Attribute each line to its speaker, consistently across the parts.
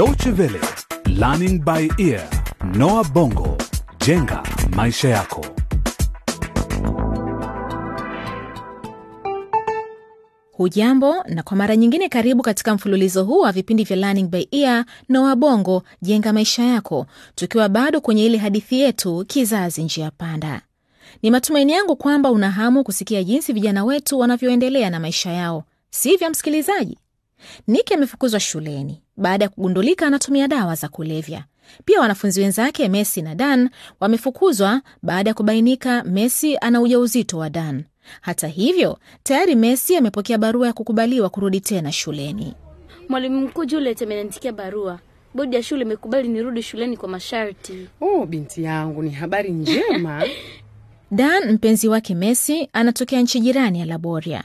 Speaker 1: Deutsche Welle, Learning by Ear, Noah Bongo, jenga maisha yako.
Speaker 2: Hujambo na kwa mara nyingine karibu katika mfululizo huu wa vipindi vya Learning by Ear Noah Bongo, jenga maisha yako, tukiwa bado kwenye ile hadithi yetu kizazi njia panda. Ni matumaini yangu kwamba una hamu kusikia jinsi vijana wetu wanavyoendelea na maisha yao, sivyo msikilizaji? Niki amefukuzwa shuleni baada ya kugundulika anatumia dawa za kulevya. Pia wanafunzi wenzake Messi na Dan wamefukuzwa baada ya kubainika Messi ana ujauzito wa Dan. Hata hivyo, tayari Messi amepokea barua ya kukubaliwa kurudi tena shuleni.
Speaker 3: Mwalimu mkuu Juliet ameniandikia barua. Bodi ya shule imekubali nirudi shuleni kwa masharti.
Speaker 4: Oh, binti yangu, ni habari njema.
Speaker 2: Dan, mpenzi wake Messi, anatokea nchi jirani ya Laboria.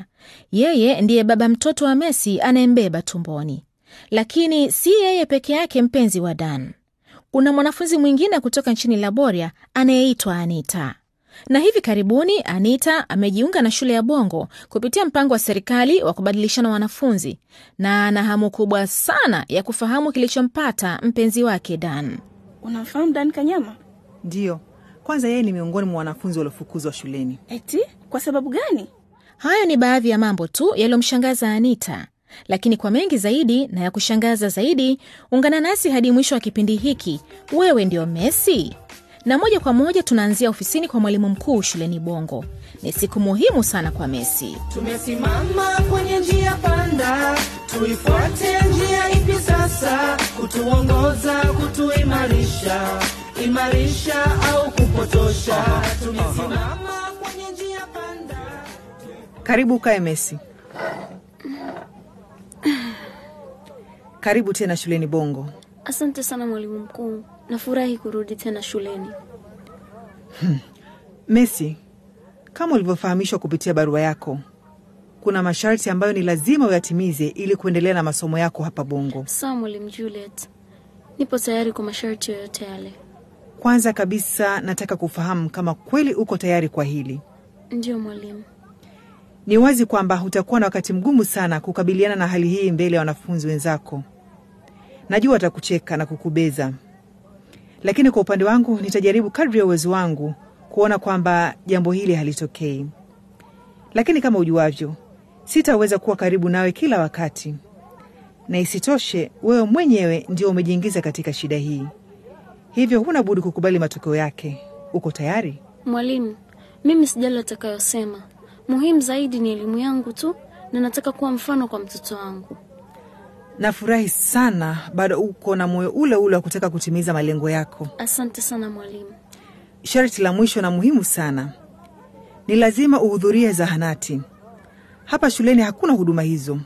Speaker 2: Yeye ndiye baba mtoto wa Messi anayembeba tumboni. Lakini si yeye peke yake mpenzi wa Dan. Kuna mwanafunzi mwingine kutoka nchini Laboria anayeitwa Anita. Na hivi karibuni Anita amejiunga na shule ya Bongo kupitia mpango wa serikali wa kubadilishana wanafunzi, na ana hamu kubwa sana ya kufahamu kilichompata mpenzi wake Dan.
Speaker 5: Unamfahamu Dan Kanyama?
Speaker 6: Ndiyo, kwanza yeye ni miongoni mwa wanafunzi waliofukuzwa shuleni.
Speaker 5: Eti kwa sababu gani?
Speaker 2: Hayo ni baadhi ya mambo tu yaliyomshangaza Anita, lakini kwa mengi zaidi na ya kushangaza zaidi, ungana nasi hadi mwisho wa kipindi hiki. Wewe ndio Messi, na moja kwa moja tunaanzia ofisini kwa mwalimu mkuu shuleni Bongo. Ni siku muhimu sana kwa Messi.
Speaker 7: Tumesimama kwenye njia panda, tuifuate njia ipi sasa? Kutuongoza, kutuimarisha, imarisha au kupotosha? Tumesimama kwenye njia panda.
Speaker 6: Karibu ukae Messi. Karibu tena shuleni Bongo.
Speaker 3: Asante sana mwalimu mkuu, nafurahi kurudi tena shuleni.
Speaker 6: Messi, kama ulivyofahamishwa kupitia barua yako, kuna masharti ambayo ni lazima uyatimize ili kuendelea na masomo yako hapa Bongo.
Speaker 3: Sawa mwalimu Juliet, nipo tayari kwa masharti yoyote yale.
Speaker 6: Kwanza kabisa, nataka kufahamu kama kweli uko tayari kwa hili.
Speaker 3: Ndiyo mwalimu.
Speaker 6: Ni wazi kwamba utakuwa na wakati mgumu sana kukabiliana na hali hii mbele ya wanafunzi wenzako. Najua watakucheka na kukubeza, lakini kwa upande wangu nitajaribu kadri ya uwezo wangu kuona kwamba jambo hili halitokei. Lakini kama ujuavyo, sitaweza kuwa karibu nawe kila wakati, na isitoshe, wewe mwenyewe ndio umejiingiza katika shida hii, hivyo huna budi kukubali matokeo yake. Uko tayari?
Speaker 3: Mwalimu, mimi sijali atakayosema. Muhimu zaidi ni elimu yangu tu, na nataka kuwa mfano kwa mtoto wangu.
Speaker 6: Nafurahi sana bado uko na moyo ule ule wa kutaka kutimiza malengo yako.
Speaker 3: Asante sana mwalimu.
Speaker 6: Sharti la mwisho na muhimu sana, ni lazima uhudhurie zahanati. Hapa shuleni hakuna huduma hizo,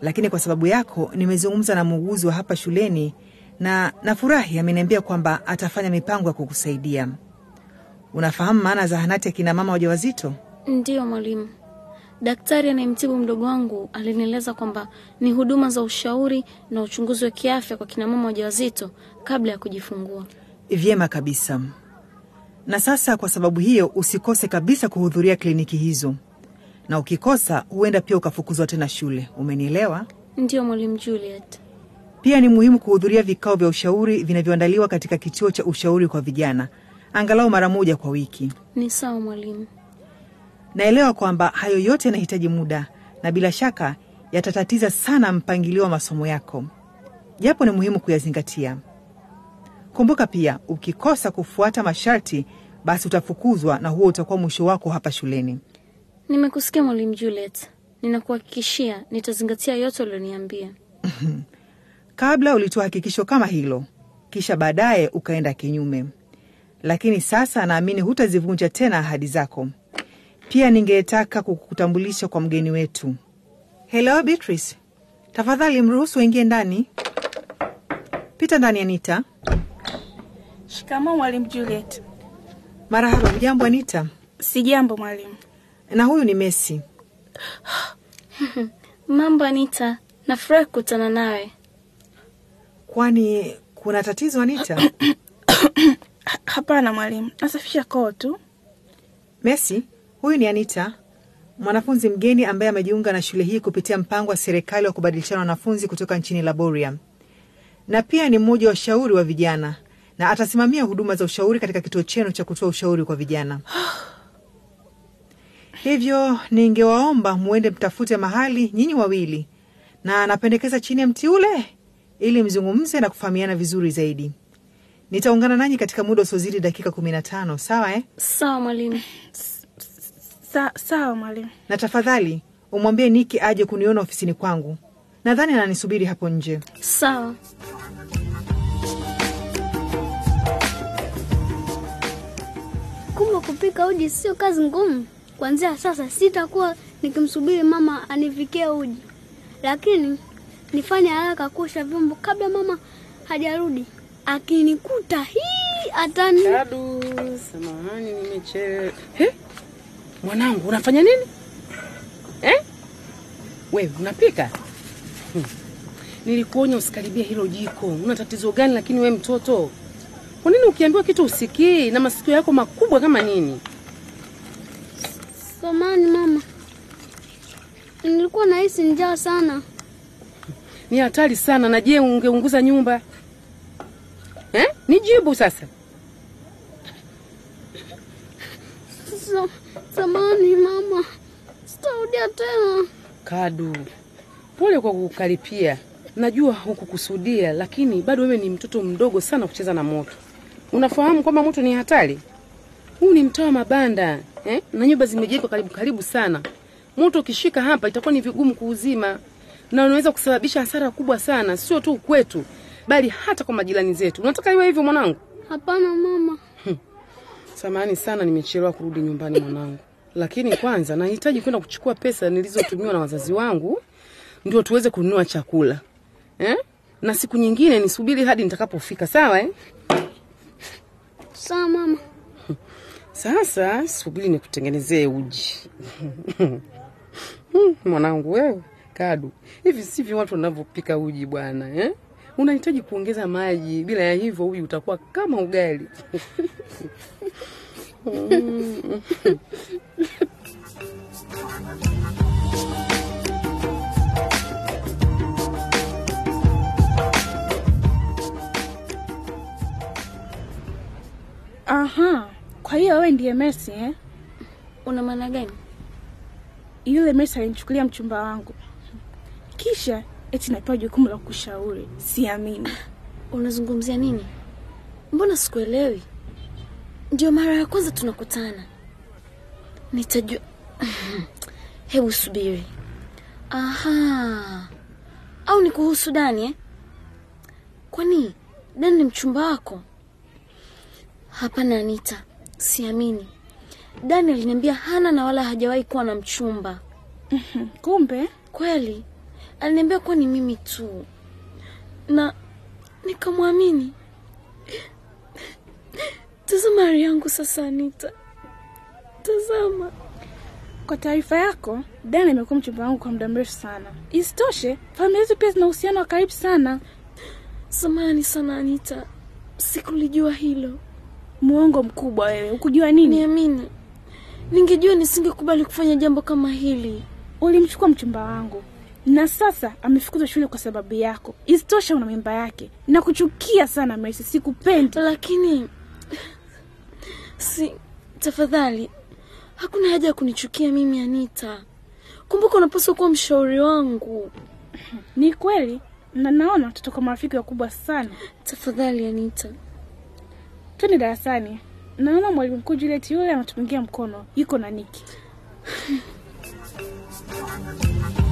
Speaker 6: lakini kwa sababu yako nimezungumza na muuguzi wa hapa shuleni na nafurahi, ameniambia kwamba atafanya mipango ya kukusaidia. Unafahamu maana zahanati ya kina mama wajawazito?
Speaker 3: Ndiyo mwalimu. Daktari anayemtibu mdogo wangu alinieleza kwamba ni huduma za ushauri na uchunguzi wa kiafya kwa kinamama wajawazito kabla ya kujifungua.
Speaker 6: Vyema kabisa. Na sasa kwa sababu hiyo usikose kabisa kuhudhuria kliniki hizo, na ukikosa huenda pia ukafukuzwa tena shule. Umenielewa?
Speaker 3: Ndiyo mwalimu Juliet.
Speaker 6: Pia ni muhimu kuhudhuria vikao vya ushauri vinavyoandaliwa katika kituo cha ushauri kwa vijana angalau mara moja kwa wiki.
Speaker 3: Ni sawa mwalimu.
Speaker 6: Naelewa kwamba hayo yote yanahitaji muda na bila shaka yatatatiza sana mpangilio wa masomo yako, japo ni muhimu kuyazingatia. Kumbuka pia, ukikosa kufuata masharti, basi utafukuzwa na huo utakuwa mwisho wako hapa shuleni.
Speaker 3: Nimekusikia mwalimu Juliet, ninakuhakikishia nitazingatia yote ulioniambia.
Speaker 6: Kabla ulitoa hakikisho kama hilo, kisha baadaye ukaenda kinyume, lakini sasa naamini hutazivunja tena ahadi zako. Pia ningetaka kukutambulisha kwa mgeni wetu. Hello Beatrice, tafadhali mruhusu aingie ndani. Pita ndani Anita.
Speaker 5: shikama mwalimu Juliet.
Speaker 6: Marahaba. Mjambo Anita.
Speaker 5: Sijambo mwalimu.
Speaker 6: Na huyu ni Messi.
Speaker 3: Mambo Anita, nafurahi kukutana nawe.
Speaker 6: Kwani kuna tatizo Anita?
Speaker 5: Hapana mwalimu, nasafisha koo tu.
Speaker 6: Messi, huyu ni Anita, mwanafunzi mgeni ambaye amejiunga na shule hii kupitia mpango wa serikali wa kubadilishana wanafunzi kutoka nchini Laboria. na pia ni mmoja wa ushauri wa vijana na atasimamia huduma za ushauri katika kituo chenu cha kutoa ushauri kwa vijana. Hivyo ningewaomba muende mtafute mahali nyinyi wawili, na napendekeza chini ya mti ule, ili mzungumze na kufahamiana vizuri zaidi. Nitaungana nanyi katika muda usiozidi dakika kumi na tano, sawa eh?
Speaker 3: Sawa mwalimu.
Speaker 5: Sa, sawa mwalimu.
Speaker 6: Na tafadhali umwambie Niki aje kuniona ofisini kwangu. Nadhani ananisubiri hapo nje.
Speaker 3: Sawa.
Speaker 8: Kumbe kupika uji sio kazi ngumu. Kuanzia sasa sitakuwa nikimsubiri mama anifikie uji, lakini nifanye haraka kuosha vyombo kabla mama hajarudi. Akinikuta hii atani
Speaker 4: Kadu, samahani nimechelewa. He? Mwanangu unafanya nini? Eh? Wewe unapika? Hmm. Nilikuonya usikaribia hilo jiko. Una tatizo gani lakini we mtoto? Kwa nini ukiambiwa kitu usikii na masikio yako makubwa kama nini?
Speaker 8: samani mama, nilikuwa nahisi njaa sana.
Speaker 4: Ni hatari sana na je, ungeunguza nyumba? Eh? Nijibu sasa.
Speaker 8: Sa, samani mama, sitarudia tena.
Speaker 4: Kadu, pole kwa kukaripia. Najua hukukusudia, lakini bado wewe ni mtoto mdogo sana kucheza na moto. Unafahamu kwamba moto ni hatari? Huu ni mtaa wa mabanda eh? na nyumba zimejengwa karibu karibu sana. Moto ukishika hapa itakuwa ni vigumu kuuzima na unaweza kusababisha hasara kubwa sana, sio tu kwetu, bali hata kwa majirani zetu. Unataka iwe hivyo mwanangu?
Speaker 8: Hapana mama,
Speaker 4: Samahani sana, nimechelewa kurudi nyumbani mwanangu, lakini kwanza nahitaji kwenda kuchukua pesa nilizotumiwa na wazazi wangu ndio tuweze kununua chakula eh? na siku nyingine nisubiri hadi nitakapofika, sawa eh?
Speaker 8: sawa mama.
Speaker 4: Sasa subiri nikutengenezee uji Hmm, mwanangu wewe Kadu, hivi sivyo watu wanavyopika uji bwana eh? Unahitaji kuongeza maji, bila ya hivyo uji utakuwa kama ugali.
Speaker 5: Aha, kwa hiyo wewe ndiye Messi eh?
Speaker 3: Una maana gani?
Speaker 5: Yule Messi alinichukulia mchumba wangu, kisha eti napewa jukumu la kushauri. Siamini.
Speaker 3: Unazungumzia nini? Mbona sikuelewi? Ndio mara ya kwanza tunakutana. Nitajua. Hebu subiri. Aha, au ni kuhusu Dani eh? Kwani Dani ni mchumba wako? Hapana Anita, siamini. Dani aliniambia hana na wala hajawahi kuwa na mchumba.
Speaker 5: Kumbe
Speaker 3: Kweli aliniambia kuwa ni mimi tu, na nikamwamini. Tazama hali yangu sasa, Anita, tazama.
Speaker 5: Kwa taarifa yako, Dana amekuwa mchumba wangu kwa muda mrefu sana. Isitoshe, familia yetu pia zina uhusiano wa karibu sana.
Speaker 3: Samahani sana Anita, sikulijua hilo.
Speaker 5: Muongo mkubwa wewe, ukujua nini?
Speaker 3: Niamini, ningejua nisingekubali kufanya jambo kama hili.
Speaker 5: Ulimchukua mchumba wangu na sasa amefukuzwa shule kwa sababu yako. Isitoshe, una mimba yake. Nakuchukia sana Mercy, sikupendi.
Speaker 3: Lakini si, tafadhali, hakuna haja ya kunichukia mimi Anita. Kumbuka unapaswa kuwa mshauri wangu.
Speaker 5: Ni kweli, na naona tutoka marafiki wakubwa sana.
Speaker 3: Tafadhali Anita.
Speaker 5: Twende darasani. Naona mwalimu mkuu Juliet yule anatupungia mkono, yuko na Niki.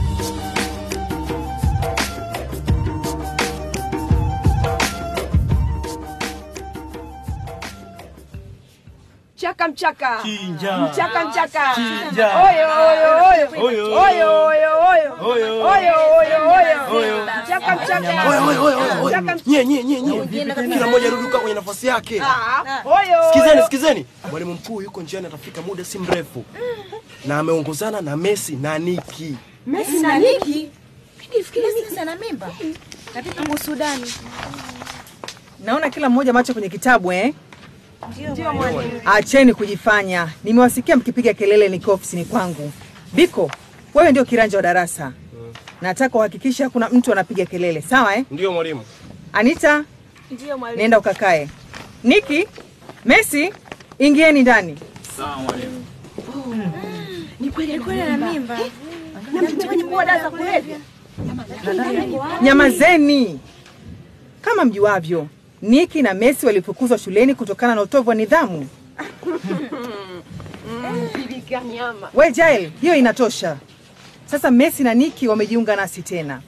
Speaker 9: Mchaka mchaka.
Speaker 10: Chinja.
Speaker 9: Mchaka mchaka.
Speaker 10: Chinja.
Speaker 9: Oyo oyo oyo.
Speaker 10: Oyo,
Speaker 9: Oyo oyo oyo.
Speaker 10: Oyo.
Speaker 9: Oyo oyo oyo.
Speaker 10: Oyo.
Speaker 9: Mchaka mchaka.
Speaker 10: Oyo, oyo, oyo, oyo. Nye, nye, nye, nye. Kila mmoja arudi kwa kwenye nafasi yake.
Speaker 9: mchaka. Oyo.
Speaker 10: Sikizeni, sikizeni. Mwalimu mkuu yuko njiani atafika muda si mrefu. Na ameongozana na Messi na Niki.
Speaker 9: Messi na Niki.
Speaker 6: Naona kila mmoja macho kwenye kitabu eh?
Speaker 9: Mwalimu.
Speaker 6: Acheni kujifanya. Nimewasikia mkipiga kelele niko ofisini kwangu. Biko, wewe ndio kiranja wa darasa. Nataka uhakikisha kuna mtu anapiga kelele, sawa eh?
Speaker 10: Ndio mwalimu.
Speaker 6: Anita,
Speaker 9: Ndio mwalimu.
Speaker 6: nenda ukakae. Niki, Messi, ingieni ndani.
Speaker 9: Ni kweli kweli ana mimba. Na mchungaji mkuu wa kulevya.
Speaker 6: Nyamazeni. Kama mjuavyo, Niki na Messi walifukuzwa shuleni kutokana na utovu wa nidhamu. We Jael, hiyo inatosha. Sasa Messi na Niki wamejiunga nasi tena,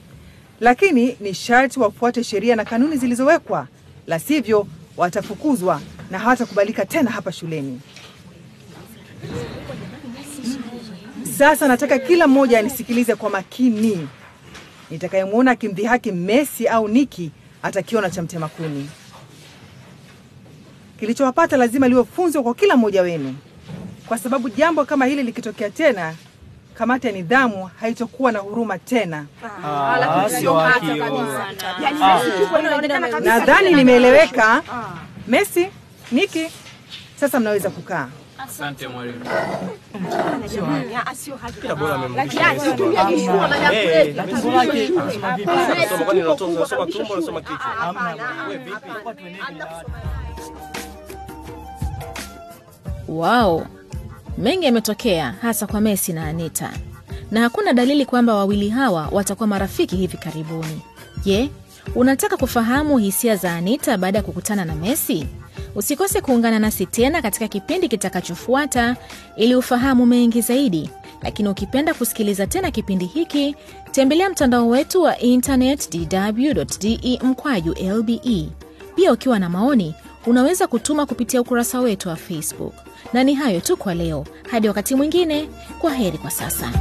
Speaker 6: lakini ni sharti wafuate sheria na kanuni zilizowekwa, la sivyo watafukuzwa na hawatakubalika tena hapa shuleni. Sasa nataka kila mmoja anisikilize kwa makini. Nitakayemwona akimdhihaki Messi au Niki atakiona cha mtema kuni. Kilichowapata lazima liwe funzo kwa kila mmoja wenu, kwa sababu jambo kama hili likitokea tena, kamati ya nidhamu haitokuwa na huruma tena. Nadhani nimeeleweka. Messi, Niki, sasa mnaweza kukaa.
Speaker 11: Asante mwalimu.
Speaker 2: Wao, mengi yametokea hasa kwa Messi na Anita, na hakuna dalili kwamba wawili hawa watakuwa marafiki hivi karibuni. Je, unataka kufahamu hisia za Anita baada ya kukutana na Messi? Usikose kuungana nasi tena katika kipindi kitakachofuata ili ufahamu mengi zaidi. Lakini ukipenda kusikiliza tena kipindi hiki, tembelea mtandao wetu wa internet dw.de mkwaju lbe. Pia ukiwa na maoni, unaweza kutuma kupitia ukurasa wetu wa Facebook. Na ni hayo tu kwa leo, hadi wakati mwingine, kwa heri kwa sasa.